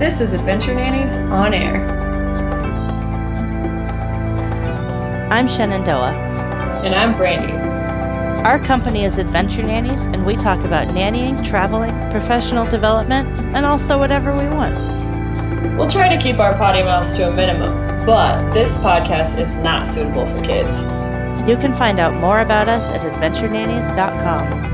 This is Adventure Nannies on Air. I'm Shenandoah. And I'm Brandy. Our company is Adventure Nannies, and we talk about nannying, traveling, professional development, and also whatever we want. We'll try to keep our potty mouths to a minimum, but this podcast is not suitable for kids. You can find out more about us at adventurenannies.com.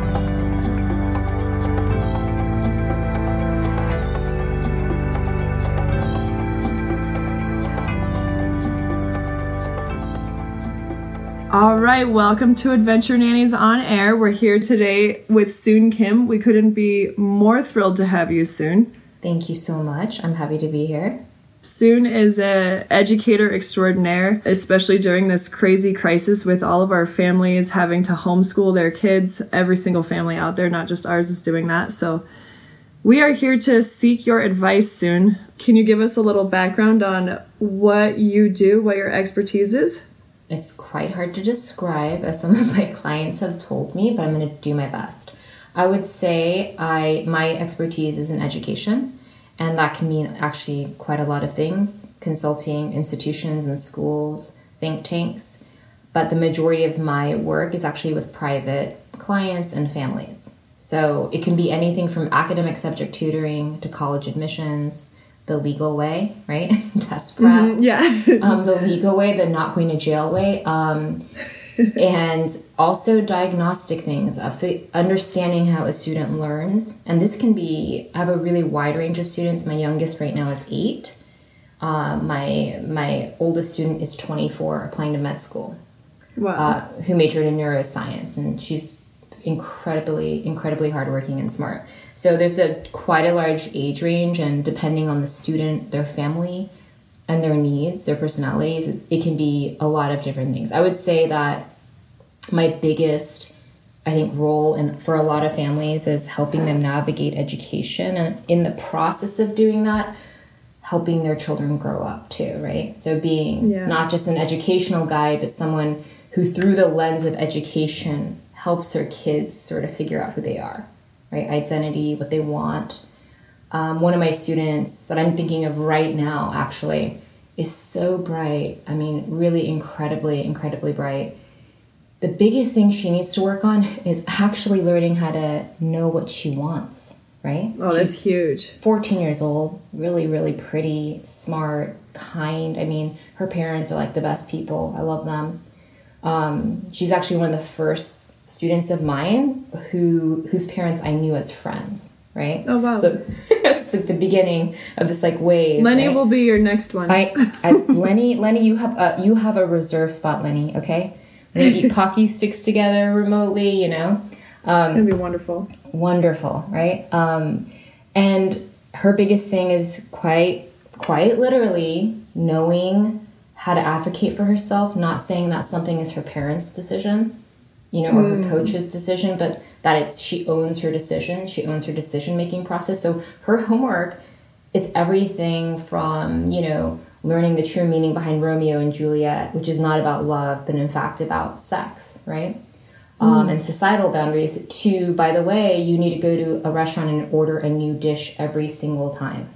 All right, welcome to Adventure Nannies on Air. We're here today with Soon Kim. We couldn't be more thrilled to have you, Soon. Thank you so much. I'm happy to be here. Soon is an educator extraordinaire, especially during this crazy crisis with all of our families having to homeschool their kids. Every single family out there, not just ours, is doing that. So we are here to seek your advice soon. Can you give us a little background on what you do, what your expertise is? It's quite hard to describe, as some of my clients have told me, but I'm going to do my best. I would say I my expertise is in education, and that can mean actually quite a lot of things: consulting institutions and schools, think tanks. But the majority of my work is actually with private clients and families. So it can be anything from academic subject tutoring to college admissions, the legal way, right? Test prep. Mm-hmm, yeah. um, the legal way, the not going to jail way. Um, and also diagnostic things, understanding how a student learns. And this can be, I have a really wide range of students. My youngest right now is eight. Uh, my my oldest student is 24, applying to med school. Wow. Uh, who majored in neuroscience, and she's incredibly, incredibly hardworking and smart. So there's a quite a large age range, and depending on the student, their family, and their needs, their personalities, it, it can be a lot of different things. I would say that my biggest I think role in for a lot of families is helping them navigate education and in the process of doing that helping their children grow up too, right? So being yeah. not just an educational guide but someone who through the lens of education helps their kids sort of figure out who they are, right? Identity, what they want. Um, one of my students that I'm thinking of right now, actually, is so bright. I mean, really incredibly, incredibly bright. The biggest thing she needs to work on is actually learning how to know what she wants, right? Oh, that's She's huge. 14 years old, really, really pretty, smart, kind. I mean, her parents are like the best people. I love them. Um, she's actually one of the first students of mine who whose parents I knew as friends, right? Oh wow! So it's like the beginning of this like wave. Lenny right? will be your next one. I, I Lenny, Lenny, you have a, you have a reserve spot, Lenny. Okay, gonna eat pocky sticks together remotely. You know, um, it's gonna be wonderful. Wonderful, right? Um, and her biggest thing is quite quite literally knowing how to advocate for herself, not saying that something is her parents' decision you know, or her coach's decision, but that it's she owns her decision, she owns her decision making process. So her homework is everything from, you know, learning the true meaning behind Romeo and Juliet, which is not about love, but in fact about sex, right? Um, mm. Um, and societal boundaries, to, by the way, you need to go to a restaurant and order a new dish every single time.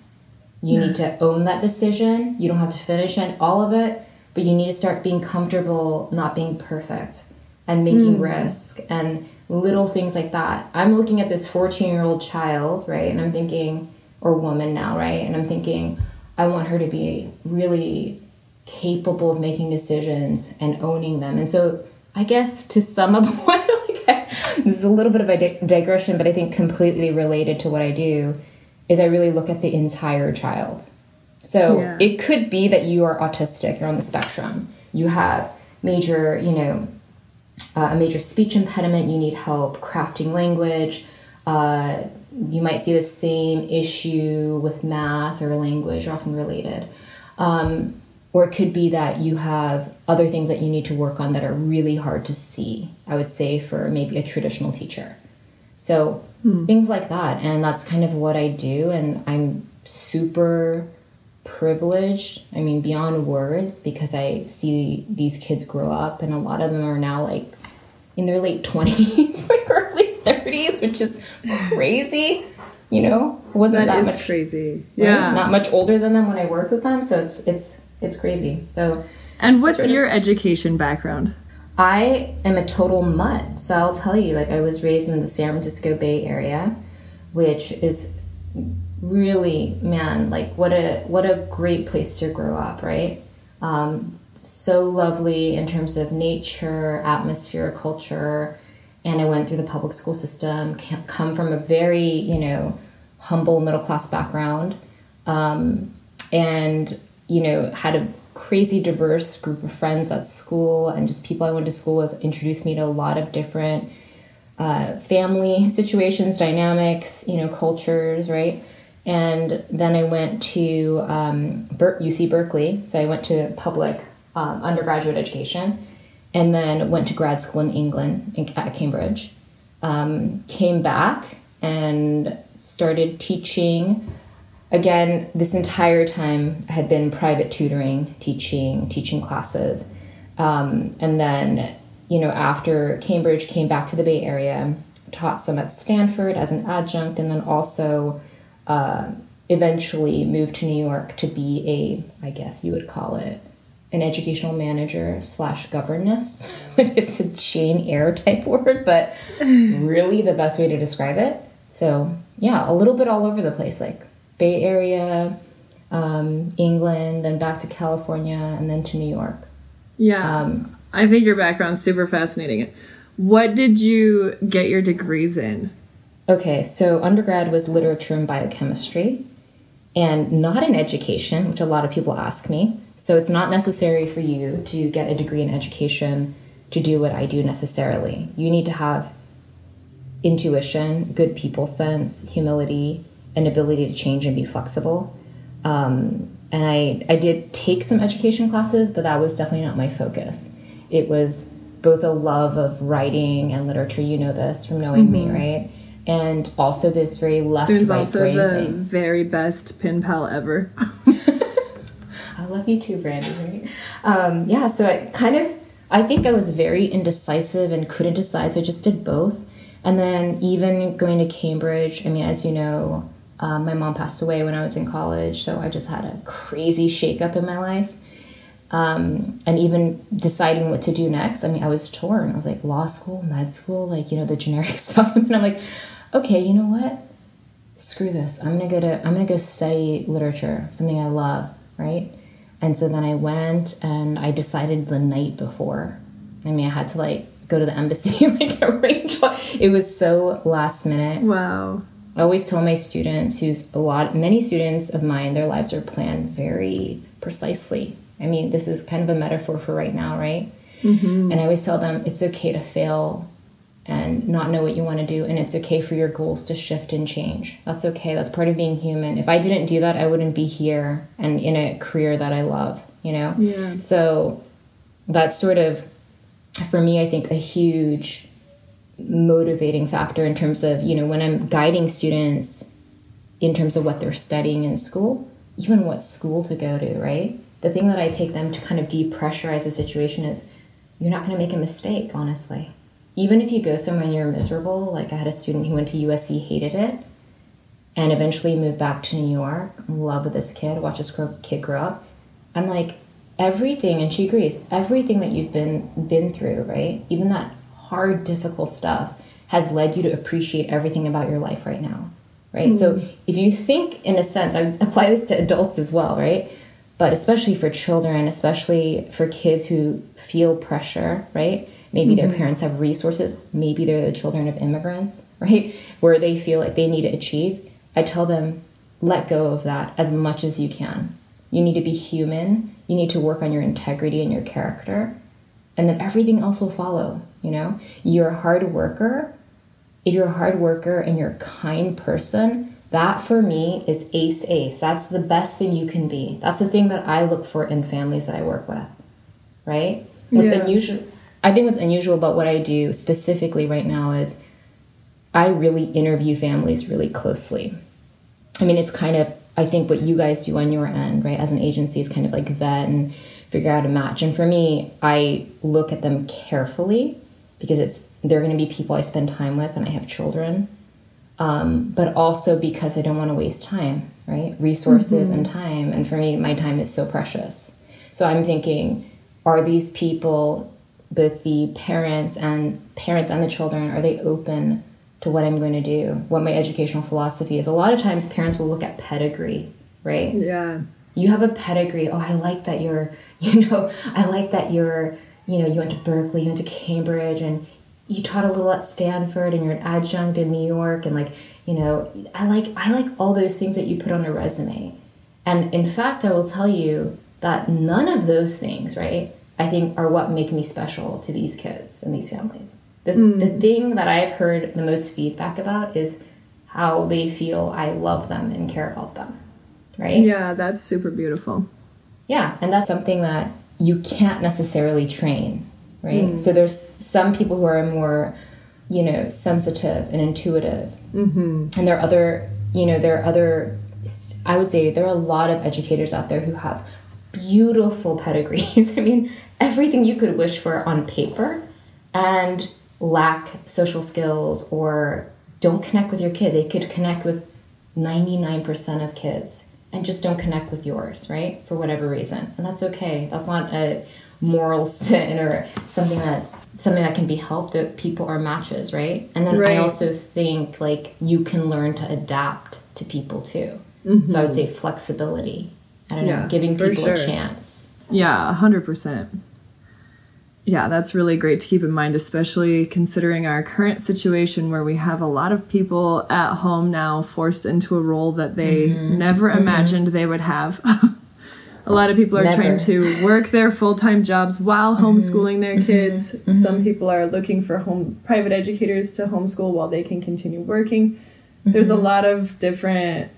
You yeah. need to own that decision. You don't have to finish it all of it, but you need to start being comfortable not being perfect and making mm. risk and little things like that. I'm looking at this 14 year old child, right? And I'm thinking, or woman now, right? And I'm thinking, I want her to be really capable of making decisions and owning them. And so I guess to sum up what, like, this is a little bit of a digression, but I think completely related to what I do, is I really look at the entire child. So yeah. it could be that you are autistic, you're on the spectrum. You have major, you know, uh, a major speech impediment, you need help crafting language. Uh, you might see the same issue with math or language, are often related. Um, or it could be that you have other things that you need to work on that are really hard to see, I would say, for maybe a traditional teacher. So hmm. things like that. And that's kind of what I do. And I'm super privileged i mean beyond words because i see these kids grow up and a lot of them are now like in their late 20s like early 30s which is crazy You know, wasn't that much crazy. right? Yeah. not much older than them when I worked with them. So it's it's it's crazy. So and what's your education background? I am a total mutt. So I'll tell you, like I was raised in the San Francisco Bay Area, which is really man, like what a what a great place to grow up, right? Um, so lovely in terms of nature, atmosphere, culture. And I went through the public school system, come from a very, you know, humble middle class background. Um, and, you know, had a crazy diverse group of friends at school and just people I went to school with introduced me to a lot of different uh, family situations, dynamics, you know, cultures, right? And then I went to um, UC Berkeley, so I went to public um, undergraduate education, and then went to grad school in England in, at Cambridge. Um, came back and started teaching. Again, this entire time had been private tutoring, teaching, teaching classes, um, and then you know after Cambridge, came back to the Bay Area, taught some at Stanford as an adjunct, and then also uh, eventually moved to New York to be a, I guess you would call it, an educational manager slash governess. it's a Jane Eyre type word, but really the best way to describe it. So yeah, a little bit all over the place, like Bay Area, um, England, then back to California, and then to New York. Yeah. Um, I think your background's super fascinating. What did you get your degrees in? Okay, so undergrad was literature and biochemistry, and not in education, which a lot of people ask me. So it's not necessary for you to get a degree in education to do what I do necessarily. You need to have intuition, good people sense, humility, an ability to change and be flexible. Um, and I, I did take some education classes, but that was definitely not my focus. It was both a love of writing and literature. You know this from knowing me, right? And also this very left Soon's also the thing. very best pin pal ever. I love you too, Brandy. Right? Um, yeah, so I kind of, I think I was very indecisive and couldn't decide, so I just did both. And then even going to Cambridge, I mean, as you know, um, my mom passed away when I was in college, so I just had a crazy shakeup in my life. Um, and even deciding what to do next, I mean, I was torn. I was like, law school, med school, like, you know, the generic stuff. And then I'm like, okay, you know what? Screw this. I'm gonna go to, I'm gonna go study literature, something I love, right? And so then I went and I decided the night before. I mean, I had to like go to the embassy, like arrange. It was so last minute. Wow. I always tell my students, who's a lot, many students of mine, their lives are planned very precisely. I mean, this is kind of a metaphor for right now, right? Mm-hmm. And I always tell them it's okay to fail and not know what you want to do, and it's okay for your goals to shift and change. That's okay. That's part of being human. If I didn't do that, I wouldn't be here and in a career that I love, you know? Yeah. So that's sort of, for me, I think a huge motivating factor in terms of, you know, when I'm guiding students in terms of what they're studying in school, even what school to go to, right? The thing that I take them to kind of depressurize the situation is you're not going to make a mistake, honestly. Even if you go somewhere and you're miserable, like I had a student who went to USC, hated it, and eventually moved back to New York. In love with this kid, watch this grow, kid grow up. I'm like, everything, and she agrees, everything that you've been been through, right? Even that hard, difficult stuff has led you to appreciate everything about your life right now, right? So mm-hmm. if you think, in a sense, I would apply this to adults as well, right? But especially for children, especially for kids who feel pressure, right? Maybe their mm-hmm. parents have resources. Maybe they're the children of immigrants, right? Where they feel like they need to achieve. I tell them, let go of that as much as you can. You need to be human. You need to work on your integrity and your character. And then everything else will follow, you know? You're a hard worker. If you're a hard worker and you're a kind person, that for me is ace ace. That's the best thing you can be. That's the thing that I look for in families that I work with, right? What's Yeah. unusual, I think what's unusual about what I do specifically right now is I really interview families really closely. I mean, it's kind of, I think what you guys do on your end, right, as an agency is kind of like vet and figure out a match. And for me, I look at them carefully because it's, they're going to be people I spend time with and I have children. um, but also because I don't want to waste time, right? Resources Mm-hmm. and time. And for me, my time is so precious. So I'm thinking, are these people, both the parents and parents and the children, are they open to what I'm going to do, what my educational philosophy is? A lot of times parents will look at pedigree, right? Yeah. you have a pedigree. Oh, I like that you're, you know, I like that you're, you know, you went to Berkeley, you went to Cambridge, and you taught a little at Stanford, and you're an adjunct in New York, and like, you know, I like, I like all those things that you put on a resume. And in fact, I will tell you that none of those things, right, I think are what make me special to these kids and these families. The, the thing that I've heard the most feedback about is how they feel I love them and care about them, right? Yeah, that's super beautiful. Yeah, and that's something that you can't necessarily train, right? So there's some people who are more, you know, sensitive and intuitive, mm-hmm. and there are other, you know, there are other. I would say there are a lot of educators out there who have beautiful pedigrees. I mean, everything you could wish for on paper, and lack social skills or don't connect with your kid. They could connect with 99% of kids and just don't connect with yours, right? For whatever reason. And that's okay. That's not a moral sin or something that's something that can be helped that people are matches, right? And then Right. I also think like you can learn to adapt to people too. So I would mm-hmm. say flexibility. I don't Yeah, know, giving people a chance. Yeah, a hundred percent. Yeah, that's really great to keep in mind, especially considering our current situation where we have a lot of people at home now forced into a role that they Mm-hmm. never imagined they would have. a lot of people are Never. trying to work their full time jobs while Mm-hmm. homeschooling their kids. Some people are looking for home private educators to homeschool while they can continue working. There's a Mm-hmm. lot of different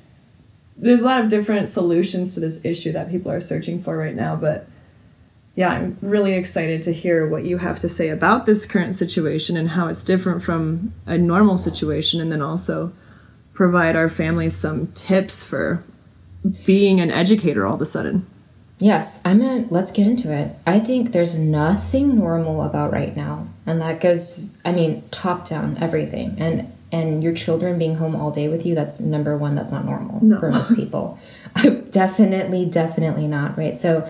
there's a lot of different solutions to this issue that people are searching for right now, but yeah, I'm really excited to hear what you have to say about this current situation and how it's different from a normal situation, and then also provide our families some tips for being an educator all of a sudden. Yes, I'm gonna let's get into it. I think there's nothing normal about right now, and that goes. I mean, top down, everything, and and your children being home all day with you. That's number one. That's not normal No. for most people. definitely, definitely not. Right. So,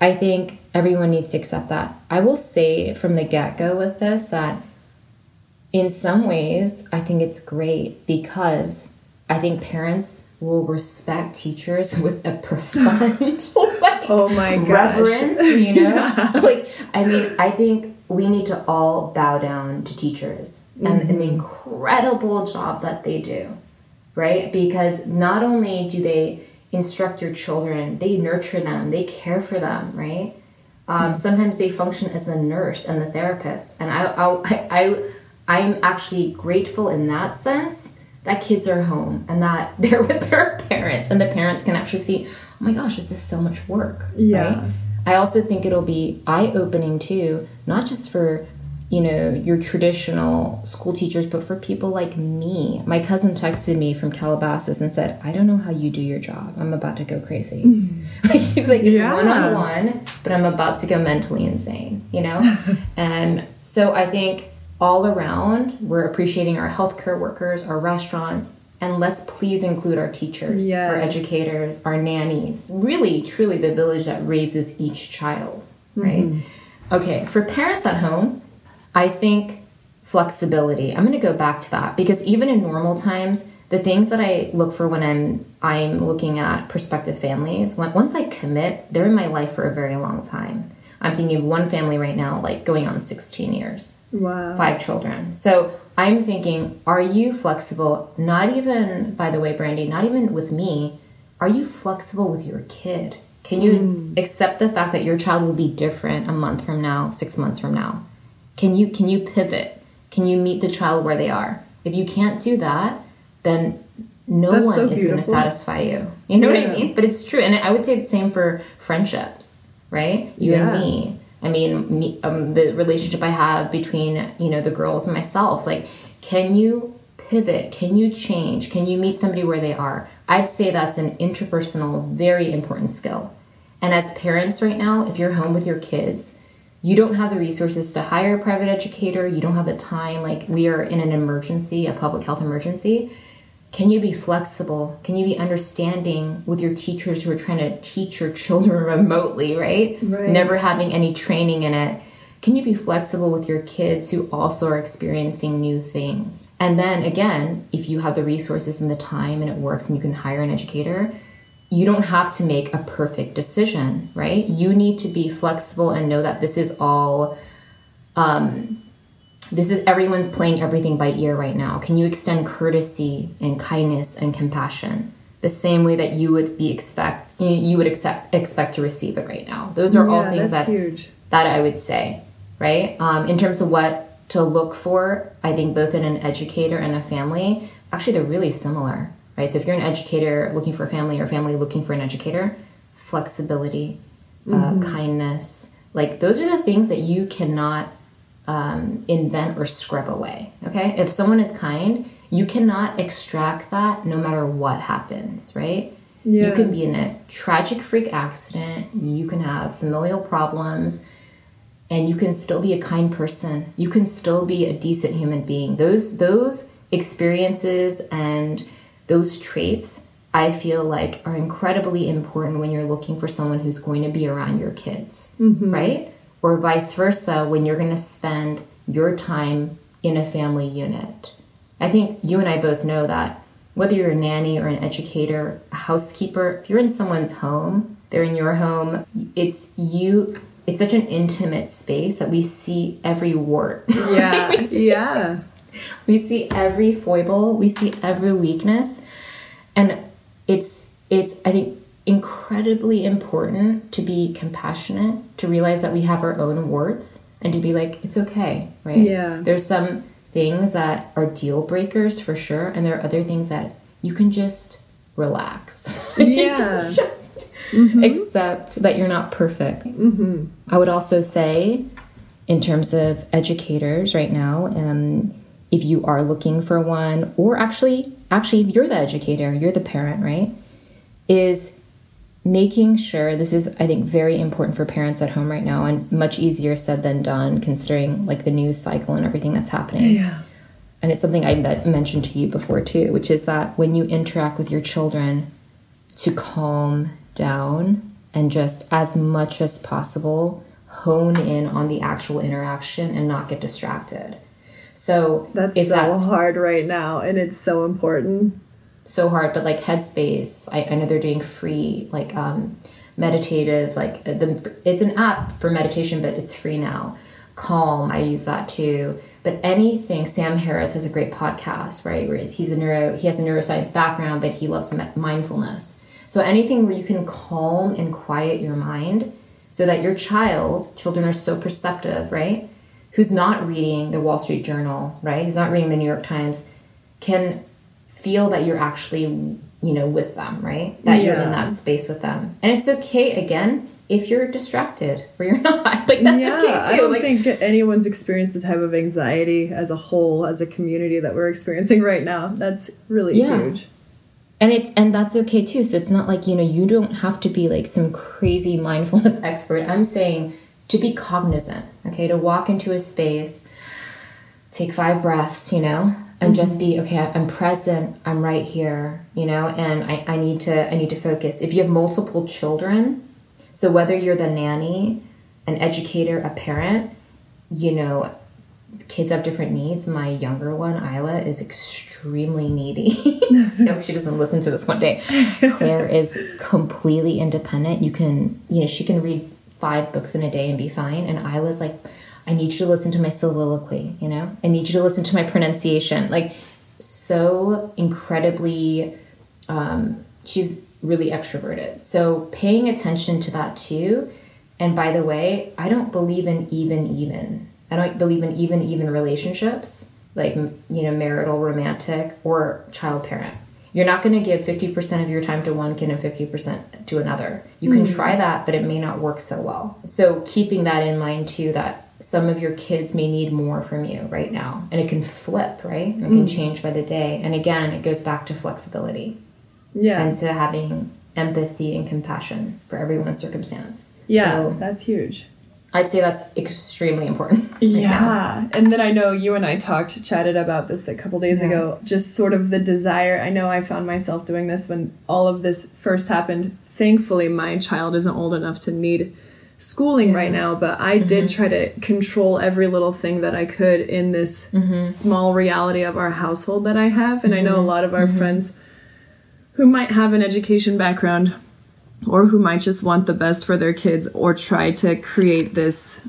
I think everyone needs to accept that. I will say from the get go with this that in some ways, I think it's great because I think parents will respect teachers with a profound like, Oh my gosh. reverence, you know? Like, I mean, I think we need to all bow down to teachers and, and the mm-hmm. incredible job that they do, right? Because not only do they instruct your children, they nurture them, they care for them, right? Um, sometimes they function as the nurse and the therapist, and I, I, I, I'm actually grateful in that sense that kids are home and that they're with their parents, and the parents can actually see, oh my gosh, this is so much work, Yeah. right? I also think it'll be eye opening too, not just for you know your traditional school teachers, but for people like me. My cousin texted me from Calabasas and said, "I don't know how you do your job. I'm about to go crazy." Mm. like she's like, "It's Yeah. one on one, but I'm about to go mentally insane," you know. and so I think all around we're appreciating our healthcare workers, our restaurants. And let's please include our teachers, our Yes. educators educators, our nannies, really, truly the village that raises each child, right? Mm-hmm. Okay, for parents at home, I think flexibility. I'm going to go back to that because even in normal times, the things that I look for when I'm I'm looking at prospective families, when, once I commit, they're in my life for a very long time. I'm thinking of one family right now, like going on 16 years Wow. five children. So I'm thinking, are you flexible? Not even, by the way, Brandy, not even with me. Are you flexible with your kid? Can you hmm. accept the fact that your child will be different a month from now, six months from now? Can you can you pivot? Can you meet the child where they are? If you can't do that, then no That's one so is going to satisfy you. You know what I mean? But it's true, and I would say the same for friendships, right? You Yeah. and me. I mean, me, um, the relationship I have between you know the girls and myself. Like, can you pivot? Can you change? Can you meet somebody where they are? I'd say that's an interpersonal, very important skill. And as parents right now, if you're home with your kids, you don't have the resources to hire a private educator. You don't have the time. Like we are in an emergency, a public health emergency, can you be flexible? Can you be understanding with your teachers who are trying to teach your children remotely, right? Right. Never having any training in it. Can you be flexible with your kids who also are experiencing new things? And then again, if you have the resources and the time and it works and you can hire an educator, you don't have to make a perfect decision, right? You need to be flexible and know that this is all um, this is everyone's playing everything by ear right now. Can you extend courtesy and kindness and compassion the same way that you would be expect you, you would accept expect to receive it right now? Those are all things that huge. that I would say, right? Um, in terms of what to look for, I think both in an educator and a family, actually they're really similar, right? So if you're an educator looking for a family or a family looking for an educator, flexibility, uh, kindness, like those are the things that you cannot um, invent or scrub away. Okay, if someone is kind, you cannot extract that no matter what happens, right? Yeah. You can be in a tragic freak accident, you can have familial problems, and you can still be a kind person. You can still be a decent human being. Those those experiences and those traits I feel like are incredibly important when you're looking for someone who's going to be around your kids, mm-hmm. right? Or vice versa when you're going to spend your time in a family unit. I think you and I both know that whether you're a nanny or an educator, a housekeeper, if you're in someone's home, they're in your home, it's you it's such an intimate space that we see every wart. Yeah, yeah. We see every foible, we see every weakness. And it's it's I think incredibly important to be compassionate, to realize that we have our own warts and to be like it's okay, right? Yeah. There's some things that are deal breakers for sure and there are other things that you can just relax. Yeah. just accept that you're not perfect. Mm-hmm. I would also say, in terms of educators right now, um, if you are looking for one, or actually, actually, if you're the educator, you're the parent, right? Is making sure this is i think very important for parents at home right now and much easier said than done considering like the news cycle and everything that's happening Yeah. and it's something I met- mentioned to you before too, which is that when you interact with your children, to calm down and just as much as possible hone in on the actual interaction and not get distracted. So That's so that's hard right now, and it's so important. so hard, but like Headspace, I, I know they're doing free like um, meditative like uh, the it's an app for meditation, but it's free now. Calm, I use that too. But anything, Sam Harris has a great podcast, right? Where he's a neuro, he has a neuroscience background, but he loves mindfulness. So anything where you can calm and quiet your mind, so that your child, children are so perceptive, right? Who's not reading the Wall Street Journal, right? Who's not reading the New York Times, can feel that you're actually you know with them right that you're in that space with them and it's okay again if you're distracted or you're not like that's yeah, okay too I don't like think anyone's experienced the type of anxiety as a whole, as a community that we're experiencing right now. That's really Yeah. huge. and it's and that's okay too so it's not like you know you don't have to be like some crazy mindfulness expert i'm saying to be cognizant okay to walk into a space take five breaths you know and just mm-hmm. be okay i'm present i'm right here you know and I, I need to i need to focus. If you have multiple children so whether you're the nanny an educator a parent you know kids have different needs. My younger one isla is extremely needy. I hope she doesn't listen to this one day. Claire is completely independent. You can you know she can read five books in a day and be fine and I was like i need you to listen to my soliloquy you know i need you to listen to my pronunciation like so incredibly um, she's really extroverted. So paying attention to that too. And by the way, I don't believe in even even. I don't believe in even even relationships, like you know, marital, romantic, or child parent. You're not going to give 50% of your time to one kid and 50% to another. You can mm. try that, but it may not work so well. So keeping that in mind too that some of your kids may need more from you right now and it can flip, right? It can mm. change by the day. And again, it goes back to flexibility Yeah. and to having empathy and compassion for everyone's circumstance. yeah, So, that's huge. I'd say that's extremely important. right Yeah. now. And then I know you and I talked, chatted about this a couple days Yeah. ago. Just sort of the desire. I know I found myself doing this when all of this first happened. Thankfully, my child isn't old enough to need schooling right now, but I did mm-hmm. try to control every little thing that I could in this mm-hmm. small reality of our household that I have. And I know a mm-hmm. lot of our friends who might have an education background or who might just want the best for their kids or try to create this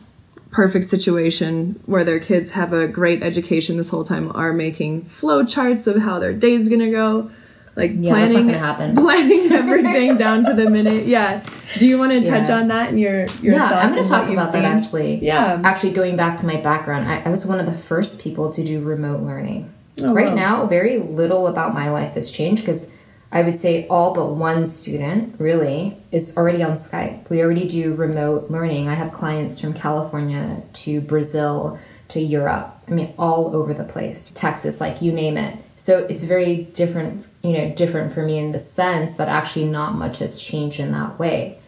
perfect situation where their kids have a great education this whole time are making flow charts of how their day's gonna go like Yeah, planning planning everything down to the minute yeah do you want to touch Yeah. on that and your your yeah, I'm going to talk about that actually. Yeah. Actually, going back to my background, I, I was one of the first people to do remote learning. Oh, right wow. now, very little about my life has changed because I would say all but one student really is already on Skype. We already do remote learning. I have clients from California to Brazil to Europe. I mean, all over the place. Texas, like you name it. So it's very different, you know, different for me in the sense that actually not much has changed in that way.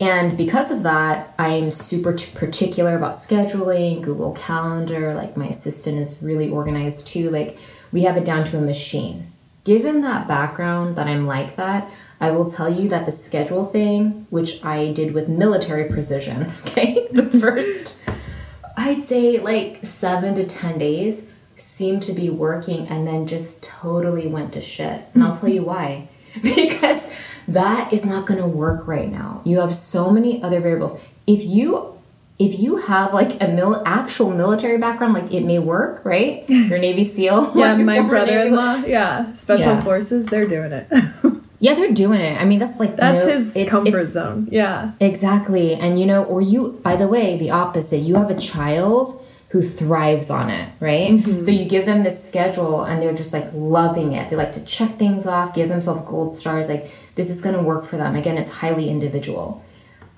And because of that, I'm super particular about scheduling, Google Calendar. Like my assistant is really organized too. Like we have it down to a machine. Given that background that I'm like that, I will tell you that the schedule thing, which I did with military precision, okay, the first, I'd say like seven to 10 days seemed to be working and then just totally went to shit. And I'll tell you why. Because that is not going to work right now. You have so many other variables. If you if you have like a mil- actual military background, like it may work, right? You're Navy SEAL. yeah like, my former Navy SEAL. brother-in-law yeah special Yeah. forces they're doing it Yeah, they're doing it. I mean, that's like that's no- his it's- comfort it's- zone yeah Exactly. And you know, or you, by the way, the opposite. You have a child who thrives on it, right? Mm-hmm. So you give them this schedule and they're just like loving it. They like to check things off, give themselves gold stars. Like, this is going to work for them. Again, it's highly individual.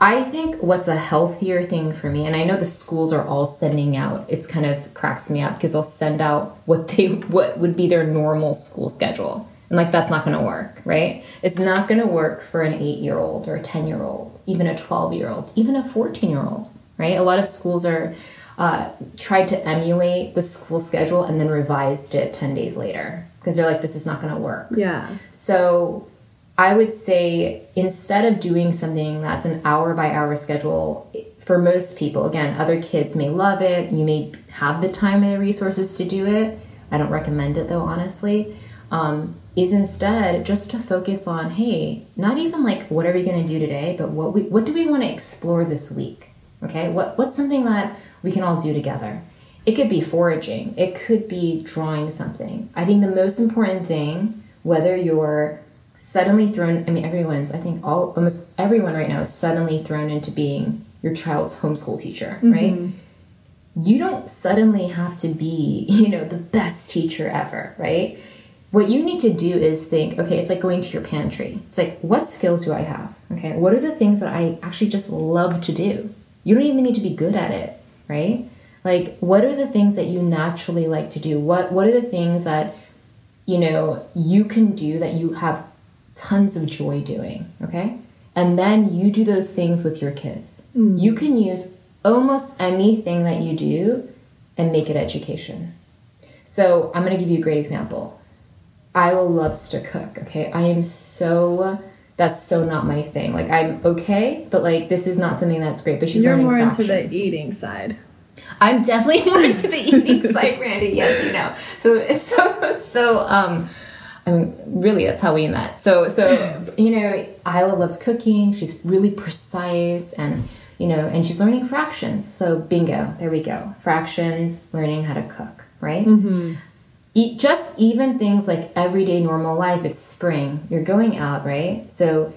I think what's a healthier thing for me, and I know the schools are all sending out, it's kind of cracks me up because they'll send out what they what would be their normal school schedule. And like that's not gonna work, right? It's not gonna work for an eight year old or a 10 year old, even a 12 year old, even a 14 year old, right? A lot of schools are uh, tried to emulate the school schedule and then revised it 10 days later because they're like, this is not gonna work. yeah So I would say instead of doing something that's an hour by hour schedule, for most people, again, other kids may love it. You may have the time and the resources to do it. I don't recommend it though, honestly. Um, is instead just to focus on, hey, not even like what are we going to do today, but what we what do we want to explore this week? Okay, what what's something that we can all do together? It could be foraging. It could be drawing something. I think the most important thing, whether you're suddenly thrown, I mean, everyone's, I think all, almost everyone right now is suddenly thrown into being your child's homeschool teacher, mm-hmm. right? You don't suddenly have to be, you know, the best teacher ever, right? What you need to do is think, okay, it's like going to your pantry. It's like, what skills do I have? Okay, what are the things that I actually just love to do? You don't even need to be good at it, right? Like, what are the things that you naturally like to do? What What are the things that you know you can do that you have tons of joy doing? Okay, and then you do those things with your kids. You can use almost anything that you do and make it education. So I'm going to give you a great example. Isla loves to cook. Okay, I am so. That's so not my thing. Like I'm okay, but like this is not something that's great. But she's you're more into the eating side I'm definitely more into the eating side, Brandy. Yes, you know. So it's so so. Um, I mean, really, that's how we met. So so you know, Isla loves cooking. She's really precise, and you know, and she's learning fractions. So bingo, there we go. Fractions, learning how to cook, right? Mm-hmm. Eat just even things like everyday normal life. It's spring. You're going out, right? So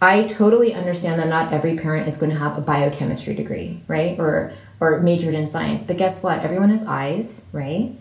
I totally understand that not every parent is going to have a biochemistry degree, right? Or or majored in science. But guess what? Everyone has eyes, right?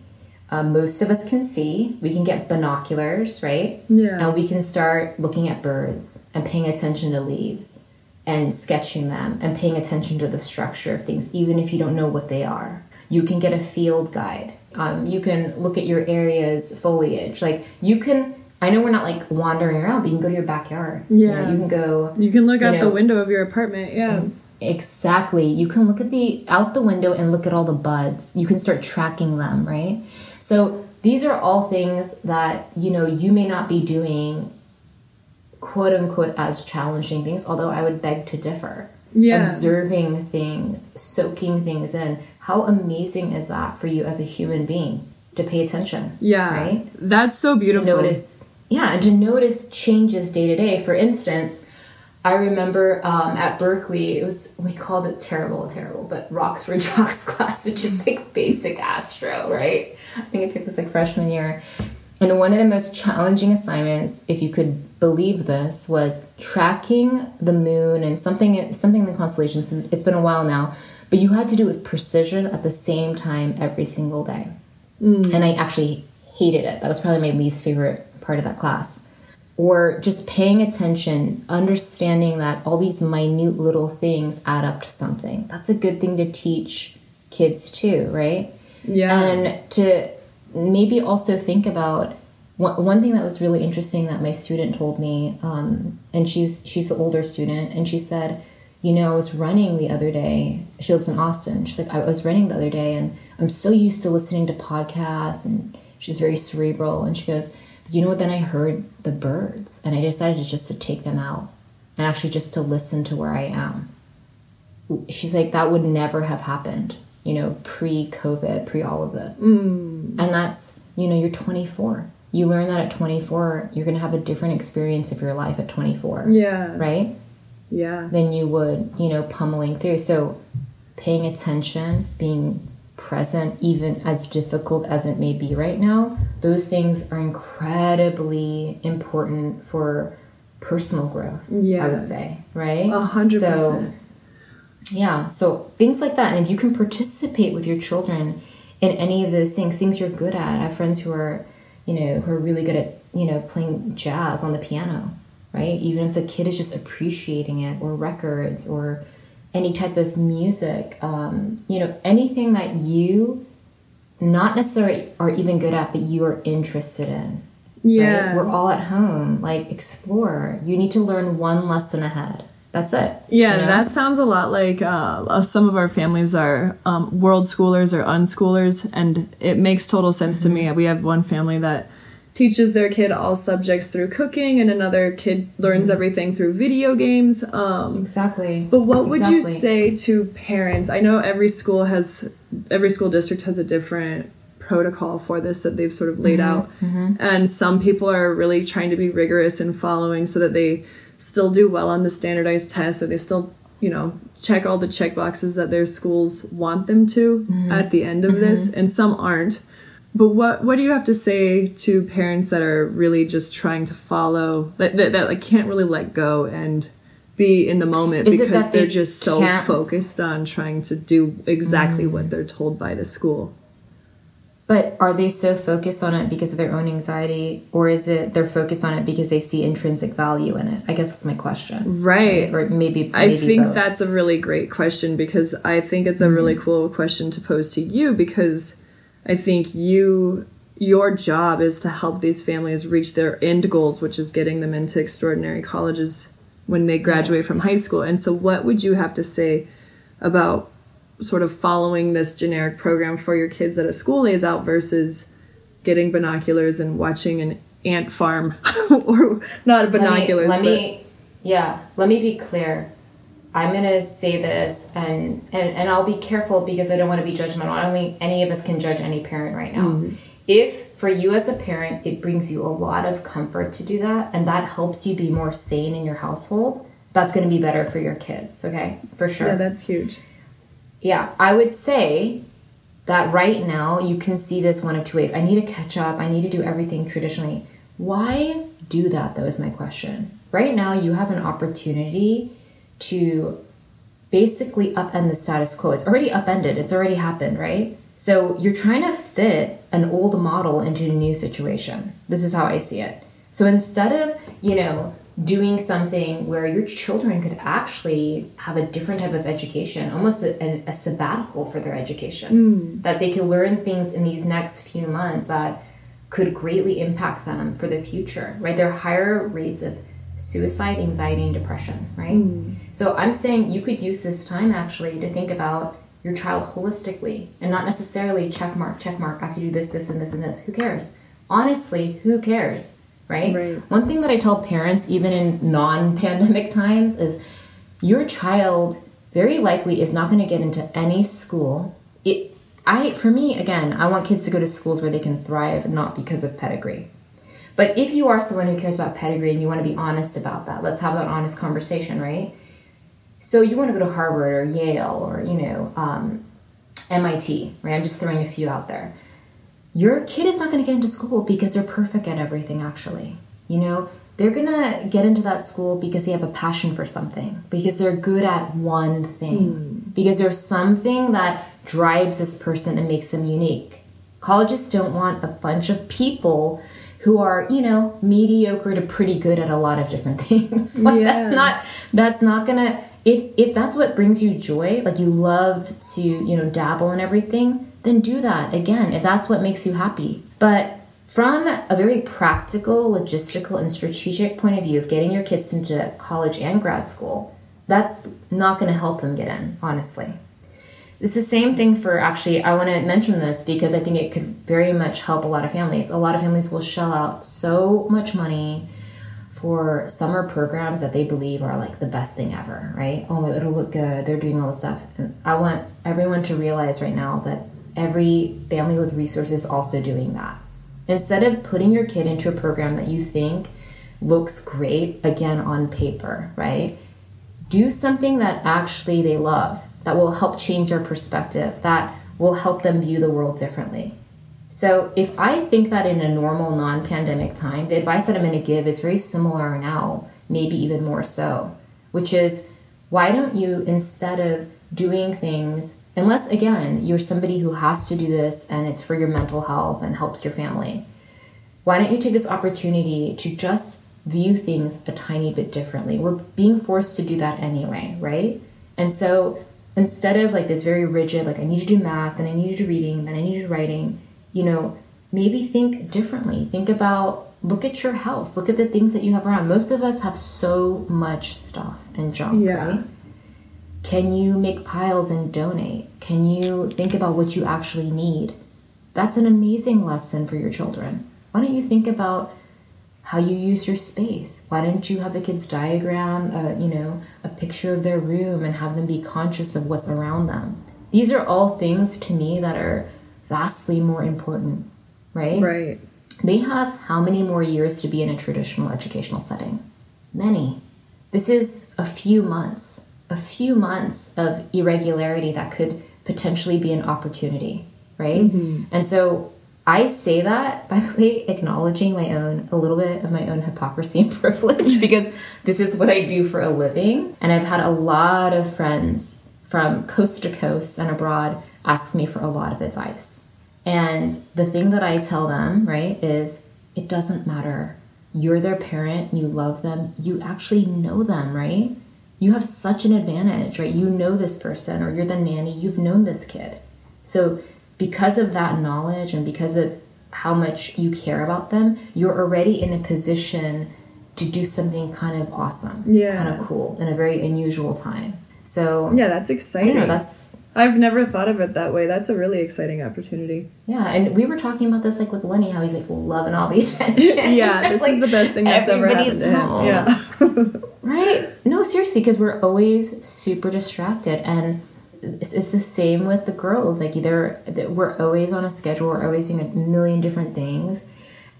Um, most of us can see. We can get binoculars, right? Yeah. And we can start looking at birds and paying attention to leaves and sketching them and paying attention to the structure of things, even if you don't know what they are. You can get a field guide. Um, you can look at your area's foliage. Like you can. I know we're not like wandering around, but you can go to your backyard. You know, Yeah. you can go you can look You out know- the window of your apartment yeah Exactly. You can look at the out the window and look at all the buds. You can start tracking them, right? So these are all things that, you know, you may not be doing quote unquote as challenging things, although I would beg to differ. Yeah. Observing things, soaking things in. How amazing is that for you as a human being to pay attention? Yeah. Right? That's so beautiful. Notice yeah, and to notice changes day to day. For instance, I remember um, at Berkeley, it was we called it terrible, terrible, but rocks for jocks class, which is like basic astro, right? I think I took this like freshman year, and one of the most challenging assignments, if you could believe this, was tracking the moon and something something in the constellations. It's been a while now, but you had to do it with precision at the same time every single day, mm. and I actually hated it. That was probably my least favorite part of that class. Or just paying attention, understanding that all these minute little things add up to something. That's a good thing to teach kids too, right? Yeah. And to maybe also think about one, one thing that was really interesting that my student told me, um, and she's she's the older student, and she said, you know, I was running the other day. She lives in Austin. She's like, I was running the other day, and I'm so used to listening to podcasts, and she's very cerebral, and she goes, you know, then I heard the birds and I decided just to take them out and actually just to listen to where I am. She's like, that would never have happened, you know, pre COVID, pre all of this. Mm. And that's, you know, you're 24. You learn that at 24, you're going to have a different experience of your life at 24. Yeah. Right? Yeah. Than you would, you know, pummeling through. So paying attention, being present, even as difficult as it may be right now, those things are incredibly important for personal growth. Yeah. I would say, right? A hundred so, percent. Yeah, so things like that. And if you can participate with your children in any of those things, things you're good at. I have friends who are, you know, who are really good at, you know, playing jazz on the piano, right? Even if the kid is just appreciating it, or records, or any type of music, um, you know, anything that you not necessarily are even good at, but you are interested in. Yeah. Right? We're all at home. Like, explore. You need to learn one lesson ahead. That's it. Yeah, you know? that sounds a lot like uh, some of our families are um, world schoolers or unschoolers, and it makes total sense mm-hmm. to me. We have one family that teaches their kid all subjects through cooking and another kid learns mm-hmm. everything through video games um, exactly but what would exactly. you say to parents i know every school has every school district has a different protocol for this that they've sort of laid mm-hmm. out mm-hmm. and some people are really trying to be rigorous in following so that they still do well on the standardized tests or they still you know check all the check boxes that their schools want them to Mm-hmm. at the end of this and some aren't but what what do you have to say to parents that are really just trying to follow that that, that like can't really let go and be in the moment Is because they they're just so can't- focused on trying to do exactly mm. what they're told by the school. But are they so focused on it because of their own anxiety, or is it they're focused on it because they see intrinsic value in it? I guess that's my question. Right. Or maybe, I think both. that's a really great question because I think it's a mm. really cool question to pose to you because I think you your job is to help these families reach their end goals, which is getting them into extraordinary colleges when they graduate Yes. from high school. And so what would you have to say about sort of following this generic program for your kids that a school lays out versus getting binoculars and watching an ant farm or not a binoculars Let me, let me yeah, let me be clear. I'm gonna say this, and, and and I'll be careful because I don't want to be judgmental. I don't think any of us can judge any parent right now. Mm-hmm. If for you as a parent, it brings you a lot of comfort to do that, and that helps you be more sane in your household, that's going to be better for your kids. Okay, for sure. yeah that's huge Yeah, I would say that right now you can see this one of two ways. I need to catch up, I need to do everything traditionally. Why do that, though, is my question. Right now, you have an opportunity to basically upend the status quo. It's already upended, it's already happened, right? So you're trying to fit an old model into a new situation. This is how I see it. So instead of, you know, doing something where your children could actually have a different type of education, almost a, a, sabbatical for their education, hmm. that they could learn things in these next few months that could greatly impact them for the future, right? There are higher rates of suicide, anxiety, and depression, right? Mm. So I'm saying you could use this time actually to think about your child holistically and not necessarily check mark, check mark, have to do this, this, and this, and this. Who cares? Honestly, who cares? Right? Right. One thing that I tell parents, even in non pandemic times, is your child very likely is not going to get into any school. It, I, for me, again, I want kids to go to schools where they can thrive, not because of pedigree. But if you are someone who cares about pedigree and you want to be honest about that, let's have that honest conversation, right? So you want to go to Harvard or Yale or you know um, MIT, right? I'm just throwing a few out there. Your kid is not going to get into school because they're perfect at everything. Actually, you know they're going to get into that school because they have a passion for something, because they're good at one thing, because there's something that drives this person and makes them unique. Colleges don't want a bunch of people who are, you know, mediocre to pretty good at a lot of different things. like Yeah. that's not that's not gonna if if that's what brings you joy, like you love to, you know, dabble in everything, then do that again if that's what makes you happy. But from a very practical, logistical, and strategic point of view of getting your kids into college and grad school, that's not going to help them get in, honestly. It's the same thing for actually, I want to mention this because I think it could very much help a lot of families. A lot of families will shell out so much money for summer programs that they believe are like the best thing ever, right? Oh, it'll look good. They're doing all this stuff. And I want everyone to realize right now that every family with resources is also doing that. Instead of putting your kid into a program that you think looks great, again, on paper, right? do something that actually they love that will help change their perspective that will help them view the world differently so if i think that in a normal non-pandemic time the advice that i'm going to give is very similar now maybe even more so which is why don't you instead of doing things unless again you're somebody who has to do this and it's for your mental health and helps your family why don't you take this opportunity to just view things a tiny bit differently? We're being forced to do that anyway, right? And so instead of like this very rigid, like I need to do math, then I need to do reading, then I need to do writing, you know, maybe think differently. Think about look at your house, look at the things that you have around. Most of us have so much stuff and junk, Yeah. right? Can you make piles and donate? Can you think about what you actually need? That's an amazing lesson for your children. Why don't you think about how you use your space? Why don't you have the kids diagram, uh, you know, a picture of their room and have them be conscious of what's around them? These are all things to me that are vastly more important, right? Right. They have how many more years to be in a traditional educational setting? Many. This is a few months, a few months of irregularity that could potentially be an opportunity, right? And so I say that, by the way, acknowledging my own, a little bit of my own hypocrisy and privilege mm-hmm. because this is what I do for a living. And I've had a lot of friends from coast to coast and abroad ask me for a lot of advice. And the thing that I tell them, right, is it doesn't matter. You're their parent, you love them, you actually know them, right? You have such an advantage, right? You know this person, or you're the nanny, you've known this kid. So, because of that knowledge and because of how much you care about them, you're already in a position to do something kind of awesome, Yeah. kind of cool in a very unusual time. So, Yeah, that's exciting. know, that's I've never thought of it that way. That's a really exciting opportunity. Yeah, and we were talking about this like with Lenny, how he's like loving all the attention. yeah, this Like, is the best thing that's ever happened everybody's to him. home. Yeah. Right? No, seriously, because we're always super distracted, and it's, it's the same with the girls. Like either we're always on a schedule, we're always doing a million different things,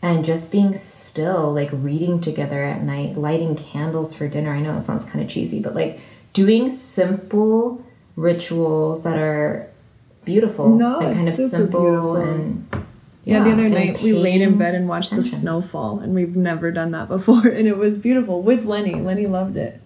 and just being still, like reading together at night, lighting candles for dinner. I know it sounds kind of cheesy, but like doing simple rituals that are beautiful No, and kind of simple beautiful. and Yeah, the other night we laid in bed and watched the attention. snowfall, and we've never done that before, and it was beautiful with Lenny. Lenny loved it.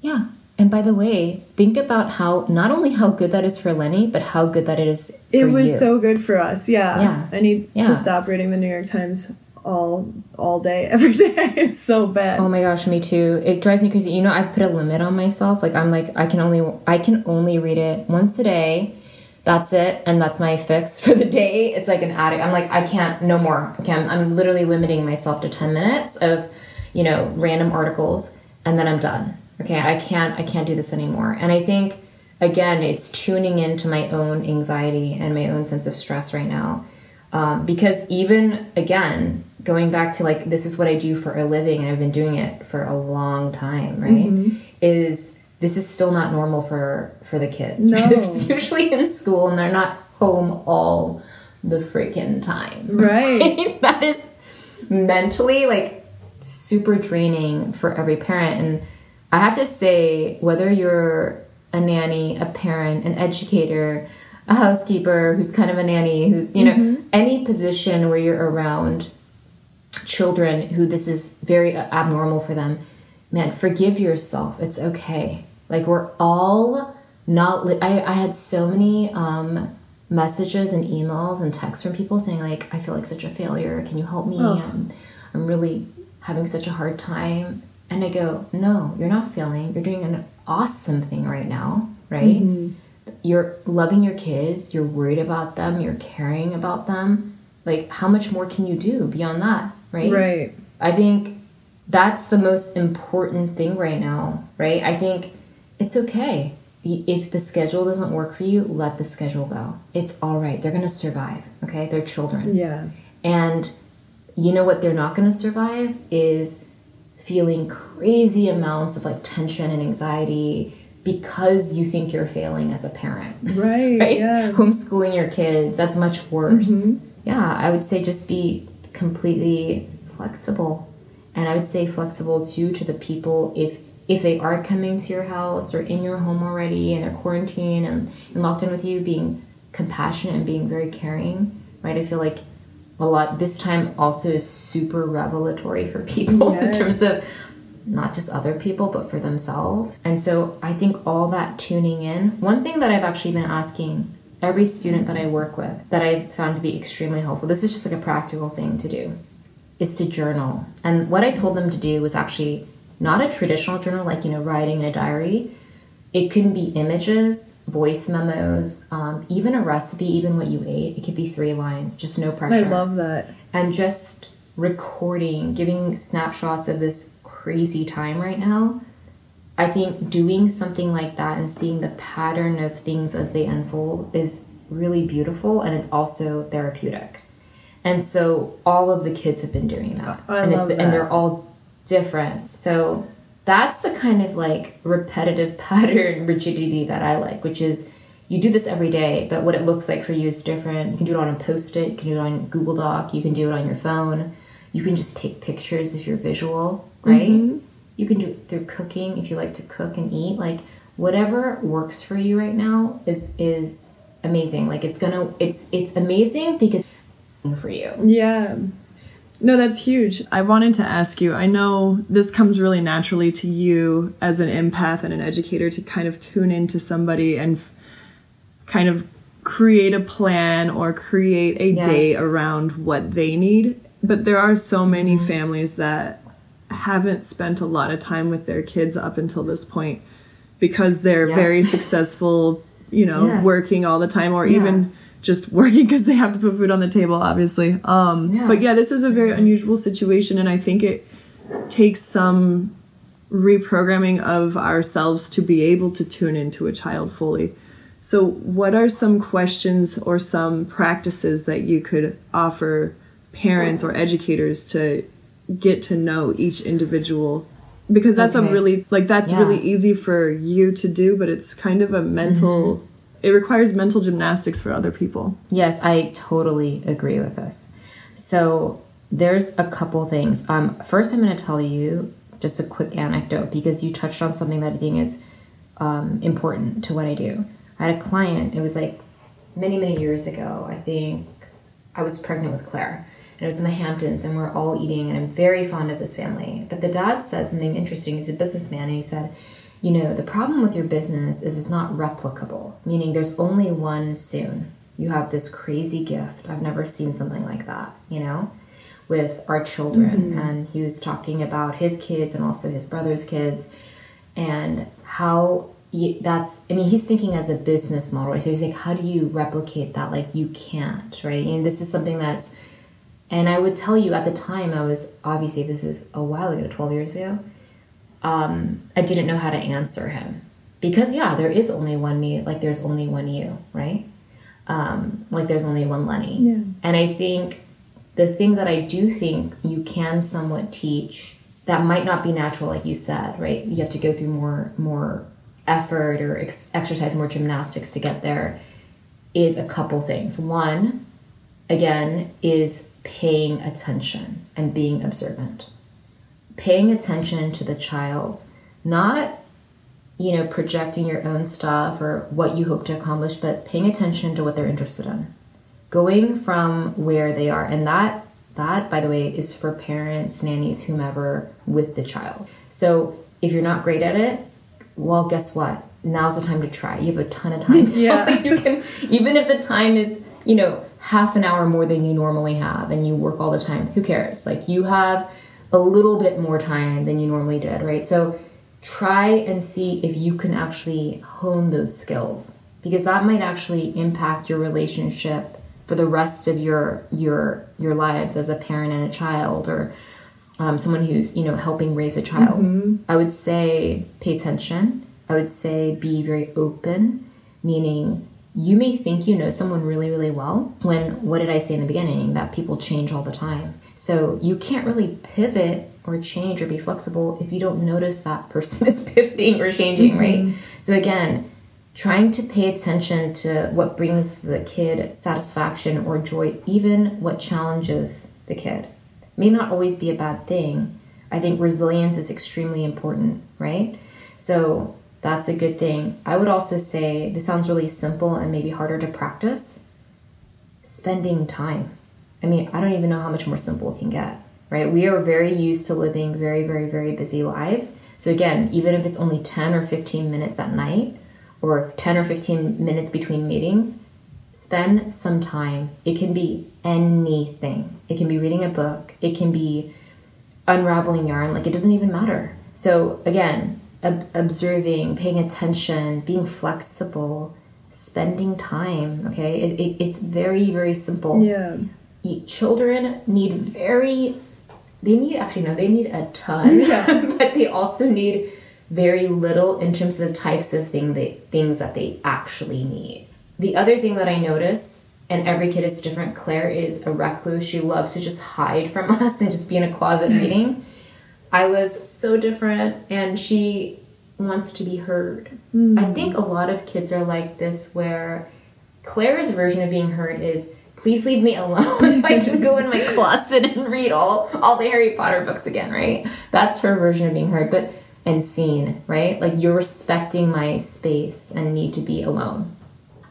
Yeah. And by the way, think about how not only how good that is for Lenny, but how good that it is It was you. so good for us. Yeah. Yeah. I need Yeah. to stop reading the New York Times all all day, every day. It's so bad. Oh my gosh, me too. It drives me crazy. You know, I've put a limit on myself. Like I'm like I can only I can only read it once a day. That's it, and that's my fix for the day. It's like an addict. I'm like I can't no more. Okay, I'm, I'm literally limiting myself to ten minutes of, you know, random articles, and then I'm done. Okay, I can't I can't do this anymore. And I think again, it's tuning into my own anxiety and my own sense of stress right now. Um, because even again, going back to like this is what I do for a living and I've been doing it for a long time, right? Mm-hmm. Is this is still not normal for for the kids. No. Right? They're usually in school and they're not home all the freaking time. Right. right? that is mentally like super draining for every parent and I have to say whether you're a nanny, a parent, an educator, a housekeeper who's kind of a nanny, who's, you know, mm-hmm. any position where you're around children who this is very abnormal for them, man, forgive yourself. It's okay. Like we're all not. Li- I I had so many um, messages and emails and texts from people saying like, I feel like such a failure. Can you help me? Oh. I'm, I'm really having such a hard time. And I go, no, you're not failing. You're doing an awesome thing right now, right? Mm-hmm. You're loving your kids. You're worried about them. You're caring about them. Like, how much more can you do beyond that, right? Right. I think that's the most important thing right now, right? I think it's okay. If the schedule doesn't work for you, let the schedule go. It's all right. They're going to survive, okay? They're children. Yeah. And you know what they're not going to survive is feeling crazy amounts of like tension and anxiety because you think you're failing as a parent. Right. right? Yeah. Homeschooling your kids, that's much worse. Mm-hmm. Yeah, I would say just be completely flexible. And I would say flexible too to the people if if they are coming to your house or in your home already and they're quarantined and, and locked in with you, being compassionate and being very caring, right? I feel like a lot this time also is super revelatory for people yes. in terms of not just other people but for themselves and so i think all that tuning in one thing that i've actually been asking every student that i work with that i've found to be extremely helpful this is just like a practical thing to do is to journal and what i told them to do was actually not a traditional journal like you know writing in a diary it can be images, voice memos, um, even a recipe, even what you ate. It could be three lines, just no pressure. I love that. And just recording, giving snapshots of this crazy time right now. I think doing something like that and seeing the pattern of things as they unfold is really beautiful and it's also therapeutic. And so all of the kids have been doing that. I and love that. and they're all different. So that's the kind of like repetitive pattern rigidity that I like, which is you do this every day, but what it looks like for you is different. You can do it on a post it, you can do it on Google Doc, you can do it on your phone, you can just take pictures if you're visual, right? Mm-hmm. You can do it through cooking if you like to cook and eat. Like whatever works for you right now is is amazing. Like it's gonna it's it's amazing because for you. Yeah. No, that's huge. I wanted to ask you I know this comes really naturally to you as an empath and an educator to kind of tune into somebody and kind of create a plan or create a yes. day around what they need. But there are so many mm-hmm. families that haven't spent a lot of time with their kids up until this point because they're yeah. very successful, you know, yes. working all the time or yeah. even just working because they have to put food on the table, obviously. Um, yeah. But yeah, this is a very unusual situation, and I think it takes some reprogramming of ourselves to be able to tune into a child fully. So, what are some questions or some practices that you could offer parents or educators to get to know each individual? Because that's okay. a really like that's yeah. really easy for you to do, but it's kind of a mental mm-hmm it requires mental gymnastics for other people. Yes, I totally agree with this. So there's a couple things. Um, first, I'm going to tell you just a quick anecdote because you touched on something that I think is um, important to what I do. I had a client. It was like many, many years ago. I think I was pregnant with Claire. And it was in the Hamptons, and we we're all eating, and I'm very fond of this family. But the dad said something interesting. He's a businessman, and he said, you know, the problem with your business is it's not replicable, meaning there's only one soon. You have this crazy gift. I've never seen something like that, you know, with our children. Mm-hmm. And he was talking about his kids and also his brother's kids and how that's i mean he's thinking as a business model so he's like how do you replicate that like you can't right and this is something that's And I would tell you at the time, I was obviously, this is a while ago, 12 years ago, um, I didn't know how to answer him. Because, yeah, there is only one me, like there's only one you, right? Um, like there's only one Lenny. Yeah. And I think the thing that I do think you can somewhat teach that might not be natural, like you said, right? You have to go through more more effort or ex- exercise more gymnastics to get there. Is a couple things. One, again, is paying attention and being observant. Paying attention to the child, not you know projecting your own stuff or what you hope to accomplish, but paying attention to what they're interested in. Going from where they are and that that by the way is for parents nannies whomever with the child. So if you're not great at it well guess what? Now's the time to try. You have a ton of time. Yeah. you can even if the time is you know half an hour more than you normally have and you work all the time who cares? Like you have a little bit more time than you normally did right? So try and see if you can actually hone those skills because that might actually impact your relationship for the rest of your your your lives as a parent and a child or um, someone who's you know helping raise a child. I would say pay attention. I would say be very open meaning you may think you know someone really really well when what did i say in the beginning? That people change all the time so you can't really pivot or change or be flexible if you don't notice that person is pivoting or changing mm-hmm. right so again trying to pay attention to what brings the kid satisfaction or joy, even what challenges the kid. May not always be a bad thing. I think resilience is extremely important, right? So that's a good thing. I would also say this sounds really simple and maybe harder to practice spending time. I mean, I don't even know how much more simple it can get, right? We are very used to living very, very, very busy lives. So, again, even if it's only 10 or 15 minutes at night, or 10 or 15 minutes between meetings, spend some time. It can be anything. It can be reading a book, it can be unraveling yarn, like it doesn't even matter. So, again, ob- observing, paying attention, being flexible, spending time, okay? It, it, it's very, very simple. Yeah. Children need very, they need, actually, no, they need a ton, Yeah. but they also need very little in terms of the types of thing they, things that they actually need. The other thing that I notice, and every kid is different, Claire is a recluse. She loves to just hide from us and just be in a closet mm-hmm. reading. I was so different, and she wants to be heard. I mm. think a lot of kids are like this, where Claire's version of being heard is please leave me alone. I can go in my closet and read all all the Harry Potter books again, right? That's her version of being heard, but and seen, right? Like you're respecting my space and need to be alone.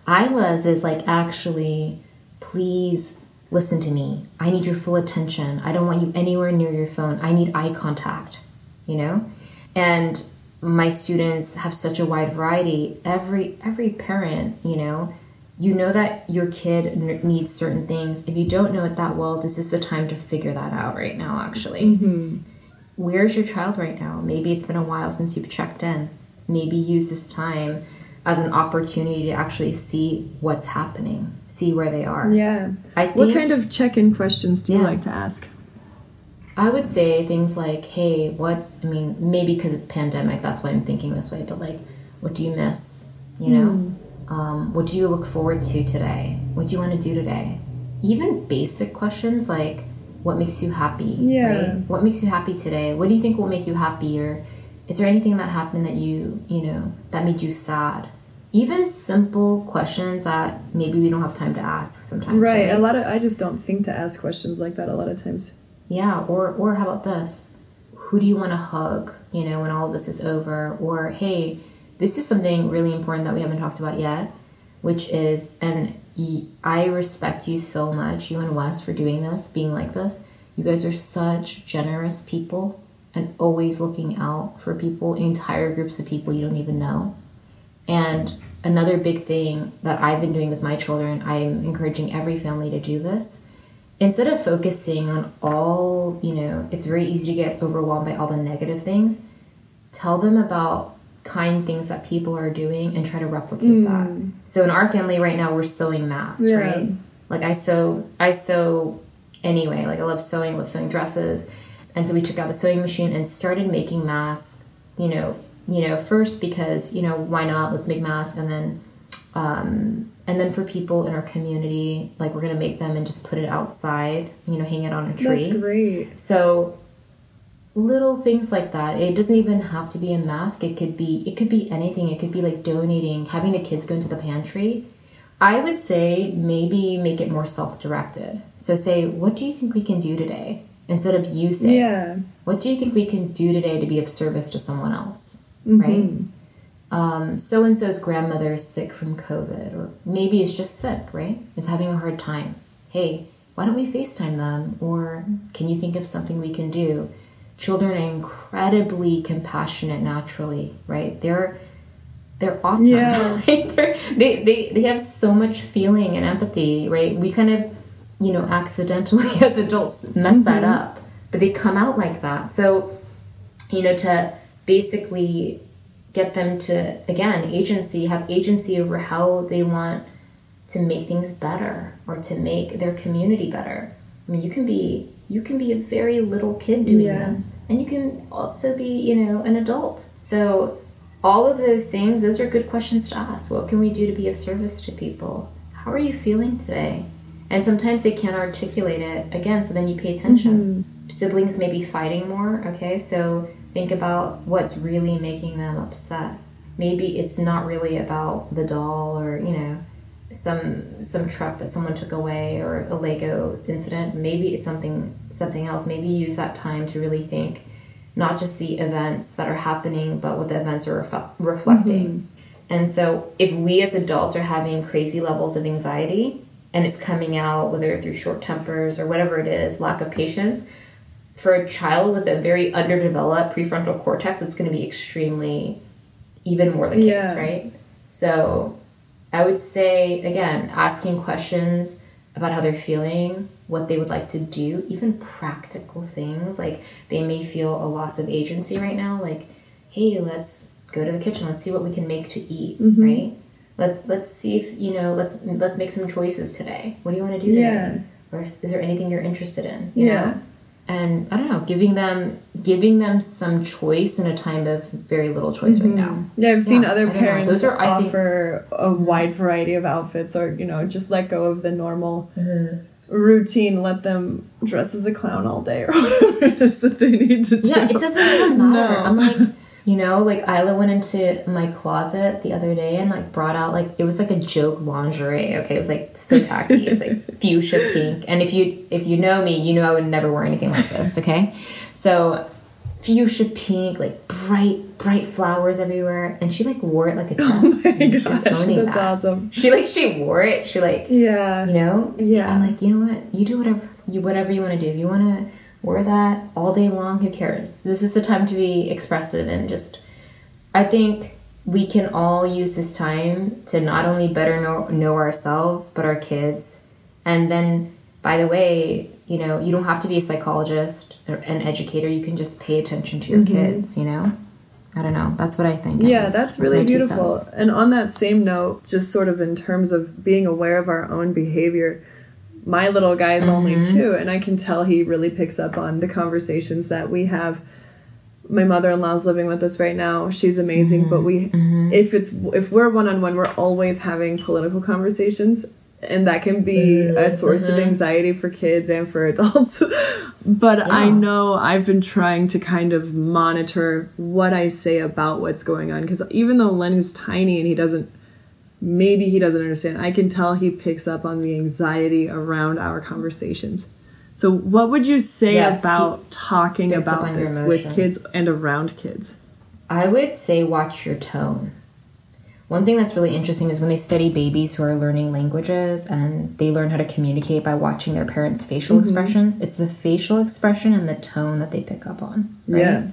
Isla's is like actually, please listen to me. I need your full attention. I don't want you anywhere near your phone. I need eye contact, you know? And my students have such a wide variety. Every every parent, you know, you know that your kid needs certain things. If you don't know it that well, this is the time to figure that out right now actually. Mm-hmm. Where's your child right now? Maybe it's been a while since you've checked in. Maybe use this time as an opportunity to actually see what's happening, see where they are. Yeah. I think What kind of check-in questions do you Yeah. like to ask? I would say things like, "Hey, what's?" I mean, maybe because it's pandemic, that's why I'm thinking this way. But like, what do you miss? You know, mm. Um, what do you look forward to today? What do you want to do today? Even basic questions like, "What makes you happy?" Yeah. Right? What makes you happy today? What do you think will make you happier? Is there anything that happened that you, you know, that made you sad? Even simple questions that maybe we don't have time to ask sometimes. Right. A lot of I just don't think to ask questions like that a lot of times. Yeah, or or how about this? Who do you want to hug, you know, when all of this is over? Or hey, this is something really important that we haven't talked about yet, which is and I respect you so much, you and Wes for doing this, being like this. You guys are such generous people and always looking out for people, entire groups of people you don't even know. And another big thing that I've been doing with my children, I'm encouraging every family to do this. Instead of focusing on all, you know, it's very easy to get overwhelmed by all the negative things. Tell them about kind things that people are doing and try to replicate that. So in our family right now, we're sewing masks, Yeah. right? Like I sew, I sew anyway. Like I love sewing, I love sewing dresses. And so we took out the sewing machine and started making masks, you know, you know, first because, you know, why not? Let's make masks and then um and then for people in our community, like we're gonna make them and just put it outside, you know, hang it on a tree. That's great. So little things like that. It doesn't even have to be a mask. It could be it could be anything. It could be like donating, having the kids go into the pantry. I would say maybe make it more self-directed. So say, what do you think we can do today? Instead of you saying, Yeah. what do you think we can do today to be of service to someone else? Mm-hmm. Right? Um, so and so's grandmother is sick from COVID, or maybe is just sick, right? Is having a hard time. Hey, why don't we FaceTime them? Or can you think of something we can do? Children are incredibly compassionate naturally, right? They're they're awesome. Yeah. Right? They're, they, they they have so much feeling and empathy, right? We kind of, you know, accidentally as adults mess that mm-hmm. up, but they come out like that. So, you know, to basically get them to again agency have agency over how they want to make things better or to make their community better. I mean, you can be you can be a very little kid doing Yeah. this, and you can also be you know an adult. So all of those things, those are good questions to ask. What can we do to be of service to people? How are you feeling today? And sometimes they can't articulate it again, so then you pay attention. Mm-hmm. Siblings may be fighting more, okay? So think about what's really making them upset. Maybe it's not really about the doll or, you know, some some truck that someone took away or a Lego incident. Maybe it's something something else. Maybe use that time to really think not just the events that are happening, but what the events are ref- reflecting. Mm-hmm. And so, if we as adults are having crazy levels of anxiety and it's coming out, whether through short tempers or whatever it is, lack of patience, for a child with a very underdeveloped prefrontal cortex, it's going to be extremely, even more the case, Yeah. right? So, I would say, again, asking questions about how they're feeling, what they would like to do, even practical things. Like they may feel a loss of agency right now. Like, hey, let's go to the kitchen. Let's see what we can make to eat, mm-hmm. right? Let's let's see if you know. Let's let's make some choices today. What do you want to do today? Yeah. Or is, is there anything you're interested in? You Yeah. know. And I don't know, giving them giving them some choice in a time of very little choice right now. Yeah, I've seen Yeah, other I parents Those are, I think- offer a wide variety of outfits or, you know, just let go of the normal Mm-hmm. routine, let them dress as a clown all day or whatever it is that they need to do. Yeah, it doesn't even matter. No. I'm like, you know, like Isla went into my closet the other day and like brought out like it was like a joke lingerie. Okay, it was like so tacky. It was like fuchsia pink. And if you if you know me, you know I would never wear anything like this. Okay, so fuchsia pink, like bright bright flowers everywhere, and she like wore it like a oh dress. Oh my and she was gosh, that's that. awesome. She like she wore it. She like Yeah. you know Yeah. i'm like you know what you do whatever you whatever you want to do if you want to wear that all day long who cares? This is the time to be expressive and just i think we can all use this time to not only better know, know ourselves but our kids. And then by the way you know you don't have to be a psychologist or an educator. You can just pay attention to your mm-hmm. kids you know? I don't know. That's what i think. Yeah, that's really beautiful. And on that same note, just sort of in terms of being aware of our own behavior, my little guy is only Mm-hmm. two, and I can tell he really picks up on the conversations that we have. My mother-in-law's living with us right now. She's amazing, but we Mm-hmm. if it's if we're one-on-one, we're always having political conversations and that can be a source of anxiety for kids and for adults. but I know I've been trying to kind of monitor what I say about what's going on because even though Len is tiny and he doesn't maybe he doesn't understand, I can tell he picks up on the anxiety around our conversations. So what would you say Yes, about talking about this with kids and around kids? I would say watch your tone. One thing that's really interesting is when they study babies who are learning languages and they learn how to communicate by watching their parents' facial Mm-hmm. expressions, it's the facial expression and the tone that they pick up on. Right? Yeah.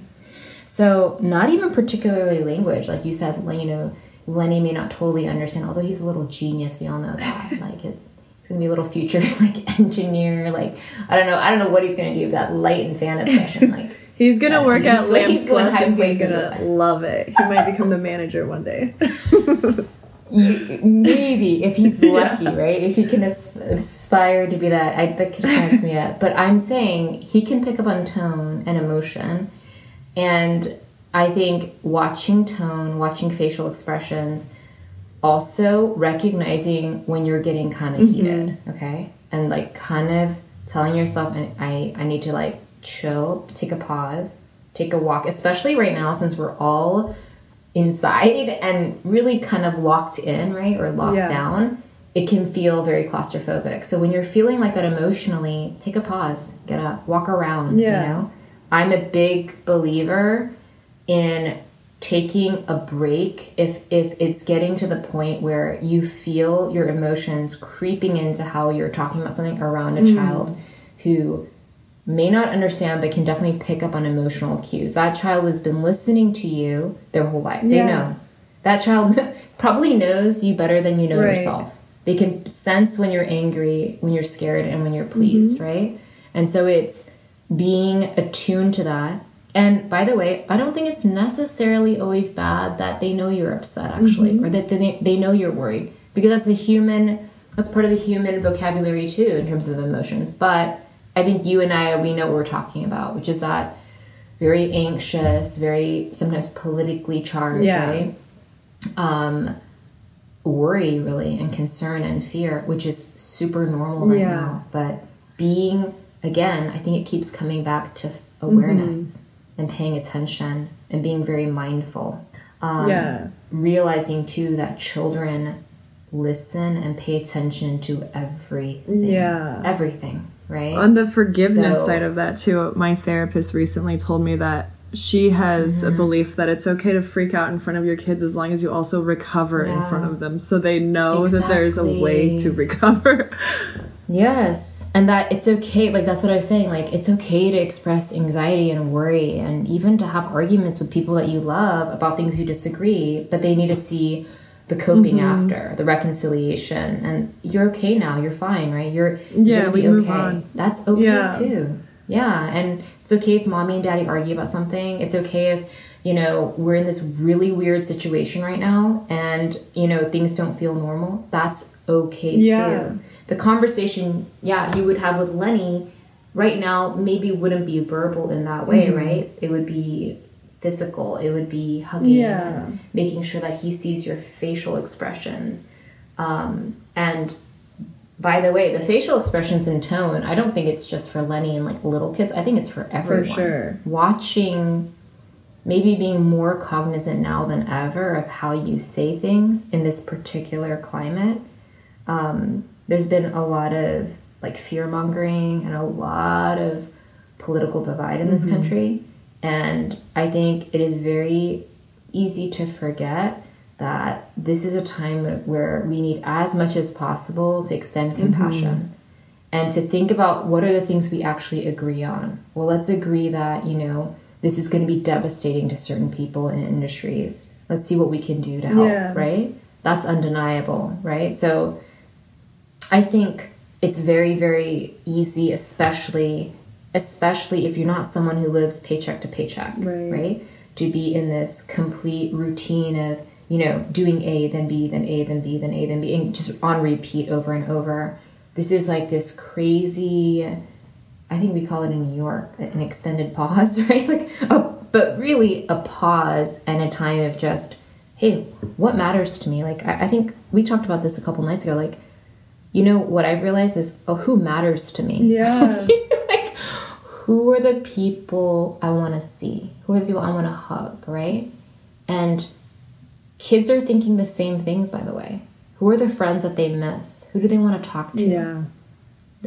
So, not even particularly language. Like you said, you know, Lenny may not totally understand, although he's a little genius. We all know that. Like, his. He's gonna be a little future like engineer, like I don't know, I don't know what he's gonna do with that light and fan obsession. Like He's gonna Yeah, work he's- at he's Lamps going high and he's places gonna love it. He might become the manager one day. maybe if he's lucky, yeah. right? If he can aspire to be that, I, that reminds me yet. But I'm saying he can pick up on tone and emotion, and I think watching tone, watching facial expressions, also recognizing when you're getting kind of mm-hmm. heated, okay, and like kind of telling yourself, I I need to like chill, take a pause, take a walk, especially right now since we're all inside and really kind of locked in, right? Or locked yeah. down, it can feel very claustrophobic. So when you're feeling like that emotionally, take a pause, get up, walk around, yeah. you know? I'm a big believer in taking a break if if it's getting to the point where you feel your emotions creeping into how you're talking about something around a mm. child who may not understand but can definitely pick up on emotional cues. That child has been listening to you their whole life. They know. That child probably knows you better than you know right. yourself. They can sense when you're angry, when you're scared, and when you're pleased, mm-hmm. right? And so it's being attuned to that. And by the way, I don't think it's necessarily always bad that they know you're upset, actually, mm-hmm. or that they, they know you're worried, because that's a human, that's part of the human vocabulary too, in terms of emotions. But I think you and I, we know what we're talking about, which is that very anxious, very sometimes politically charged, yeah. right? Um, worry, really, and concern and fear, which is super normal right yeah. now. But being, again, I think it keeps coming back to awareness mm-hmm. And paying attention and being very mindful. Um, yeah. Realizing too that children listen and pay attention to everything. Yeah. Everything right? On the forgiveness so, side of that too, my therapist recently told me that she has mm-hmm. a belief that it's okay to freak out in front of your kids as long as you also recover yeah. in front of them so they know exactly. that there's a way to recover. Yes. And that it's okay, like that's what I was saying, like it's okay to express anxiety and worry and even to have arguments with people that you love about things you disagree, but they need to see the coping mm-hmm. after the reconciliation and you're okay now you're fine right you're, yeah you're we okay. move on. that's okay yeah. too yeah and it's okay if mommy and daddy argue about something it's okay if you know we're in this really weird situation right now and you know things don't feel normal that's okay yeah. too the conversation yeah you would have with lenny right now maybe wouldn't be verbal in that way mm-hmm. right it would be physical. It would be hugging yeah. making sure that he sees your facial expressions. Um, and by the way, the facial expressions and tone, I don't think it's just for Lenny and like little kids. I think it's for everyone. For sure. Watching, maybe being more cognizant now than ever of how you say things in this particular climate. Um, there's been a lot of like fear mongering and a lot of political divide in this mm-hmm. country. And I think it is very easy to forget that this is a time where we need as much as possible to extend mm-hmm. compassion mm-hmm. and to think about what are the things we actually agree on. Well, let's agree that, you know, this is going to be devastating to certain people and industries. Let's see what we can do to help, yeah. right? That's undeniable, right? So I think it's very, very easy, especially especially if you're not someone who lives paycheck to paycheck, right. right? To be in this complete routine of, you know, doing A, then B, then A, then B, then A, then B, and just on repeat over and over. This is like this crazy, I think we call it in New York an extended pause, right? Like, a, but really a pause and a time of just, hey, what matters to me? Like, I, I think we talked about this a couple nights ago. Like, you know, what I've realized is, oh, who matters to me? Yeah. Like, who are the people I want to see? Who are the people I want to hug, right? And kids are thinking the same things, by the way. Who are the friends that they miss? Who do they want to talk to? Yeah.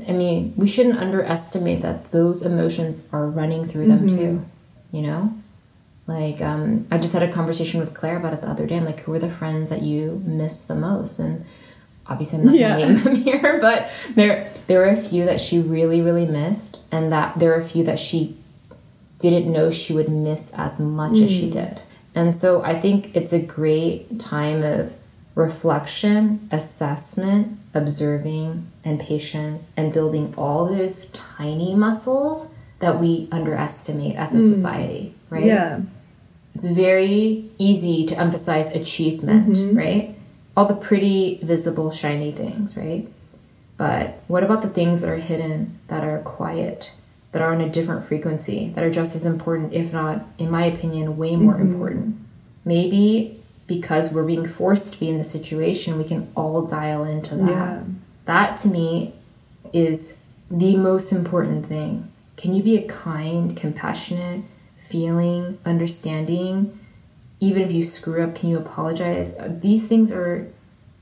I mean, we shouldn't underestimate that those emotions are running through them mm-hmm. too, you know? Like, um, I just had a conversation with Claire about it the other day. I'm like, who are the friends that you miss the most? And obviously I'm not yeah. gonna name them here, but there there were a few that she really, really missed, and that there are a few that she didn't know she would miss as much mm. as she mm. did. And so I think it's a great time of reflection, assessment, observing, and patience, and building all those tiny muscles that we underestimate as a mm. society, right? Yeah. It's very easy to emphasize achievement, mm-hmm. right? All the pretty, visible, shiny things, right? But what about the things that are hidden, that are quiet, that are on a different frequency, that are just as important, if not, in my opinion, way more mm-hmm. important? Maybe because we're being forced to be in the situation, we can all dial into that. Yeah. That to me is the most important thing. Can you be a kind, compassionate, feeling, understanding? Even if you screw up, can you apologize? These things are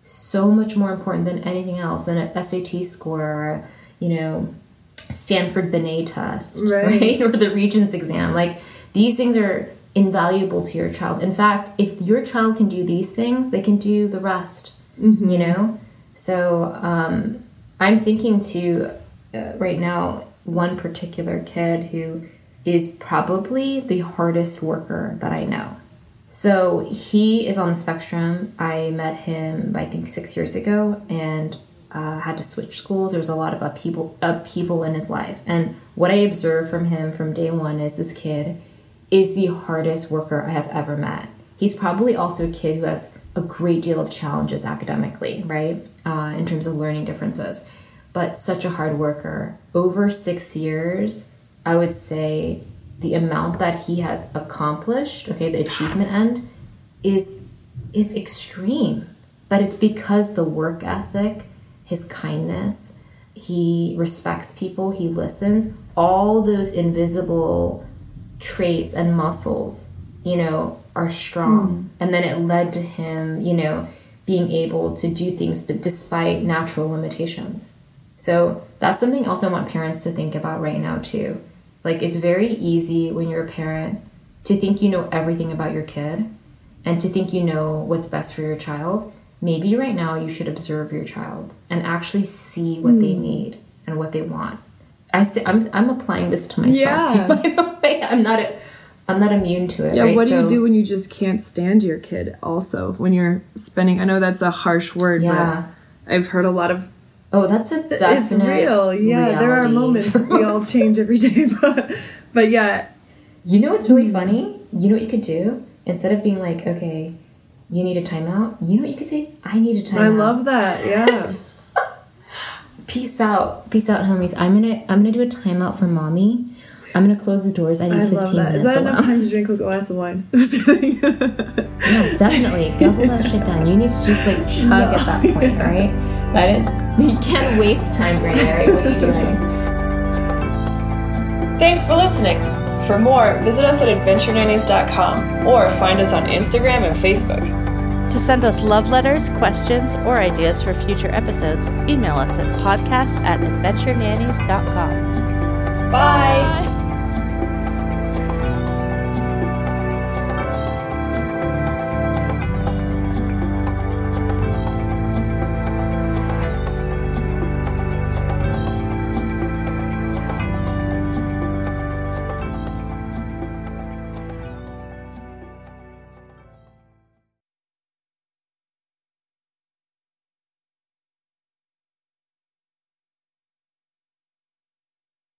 so much more important than anything else than an SAT score or, you know, Stanford Binet test, right. right? Or the Regents exam. Like these things are invaluable to your child. In fact, if your child can do these things, they can do the rest. Mm-hmm. You know? So um, I'm thinking to uh, right now one particular kid who is probably the hardest worker that I know. So he is on the spectrum. I met him, I think, six years ago, and uh, had to switch schools. There was a lot of upheaval, upheaval in his life. And what I observed from him from day one is this kid is the hardest worker I have ever met. He's probably also a kid who has a great deal of challenges academically, right? Uh, in terms of learning differences, but such a hard worker. Over six years, I would say the amount that he has accomplished, okay, the achievement end, is is extreme. But it's because the work ethic, his kindness, he respects people, he listens, all those invisible traits and muscles, you know, are strong. Mm. And then it led to him, you know, being able to do things but despite natural limitations. So that's something else I want parents to think about right now too. Like it's very easy when you're a parent to think you know everything about your kid and to think you know what's best for your child. Maybe right now you should observe your child and actually see what mm. they hmm. need and what they want. I say, I'm I'm applying this to myself yeah. too, by the way. I'm not a, I'm not immune to it. Yeah, right? what do so, you do when you just can't stand your kid? Also, when you're spending, I know that's a harsh word, yeah. but I've heard a lot of. Oh, that's a definite. It's real. Yeah, there are moments we all change every day, but but yeah. You know what's really hmm. funny? You know what you could do instead of being like, okay, you need a timeout. You know what you could say? I need a timeout. I love that. Yeah. peace out, peace out, homies. I'm gonna I'm gonna do a timeout for mommy. I'm gonna close the doors. I need I 15 love that. minutes. Is that enough time to drink a glass of wine? yeah, definitely. Guzzle that shit down. You need to just like chug no. at that point, right? That is you can't waste time, Brandy. What are you doing? Thanks for listening. For more, visit us at adventurenannies.com or find us on Instagram and Facebook. To send us love letters, questions, or ideas for future episodes, email us at podcast at adventurenannies.com. Bye!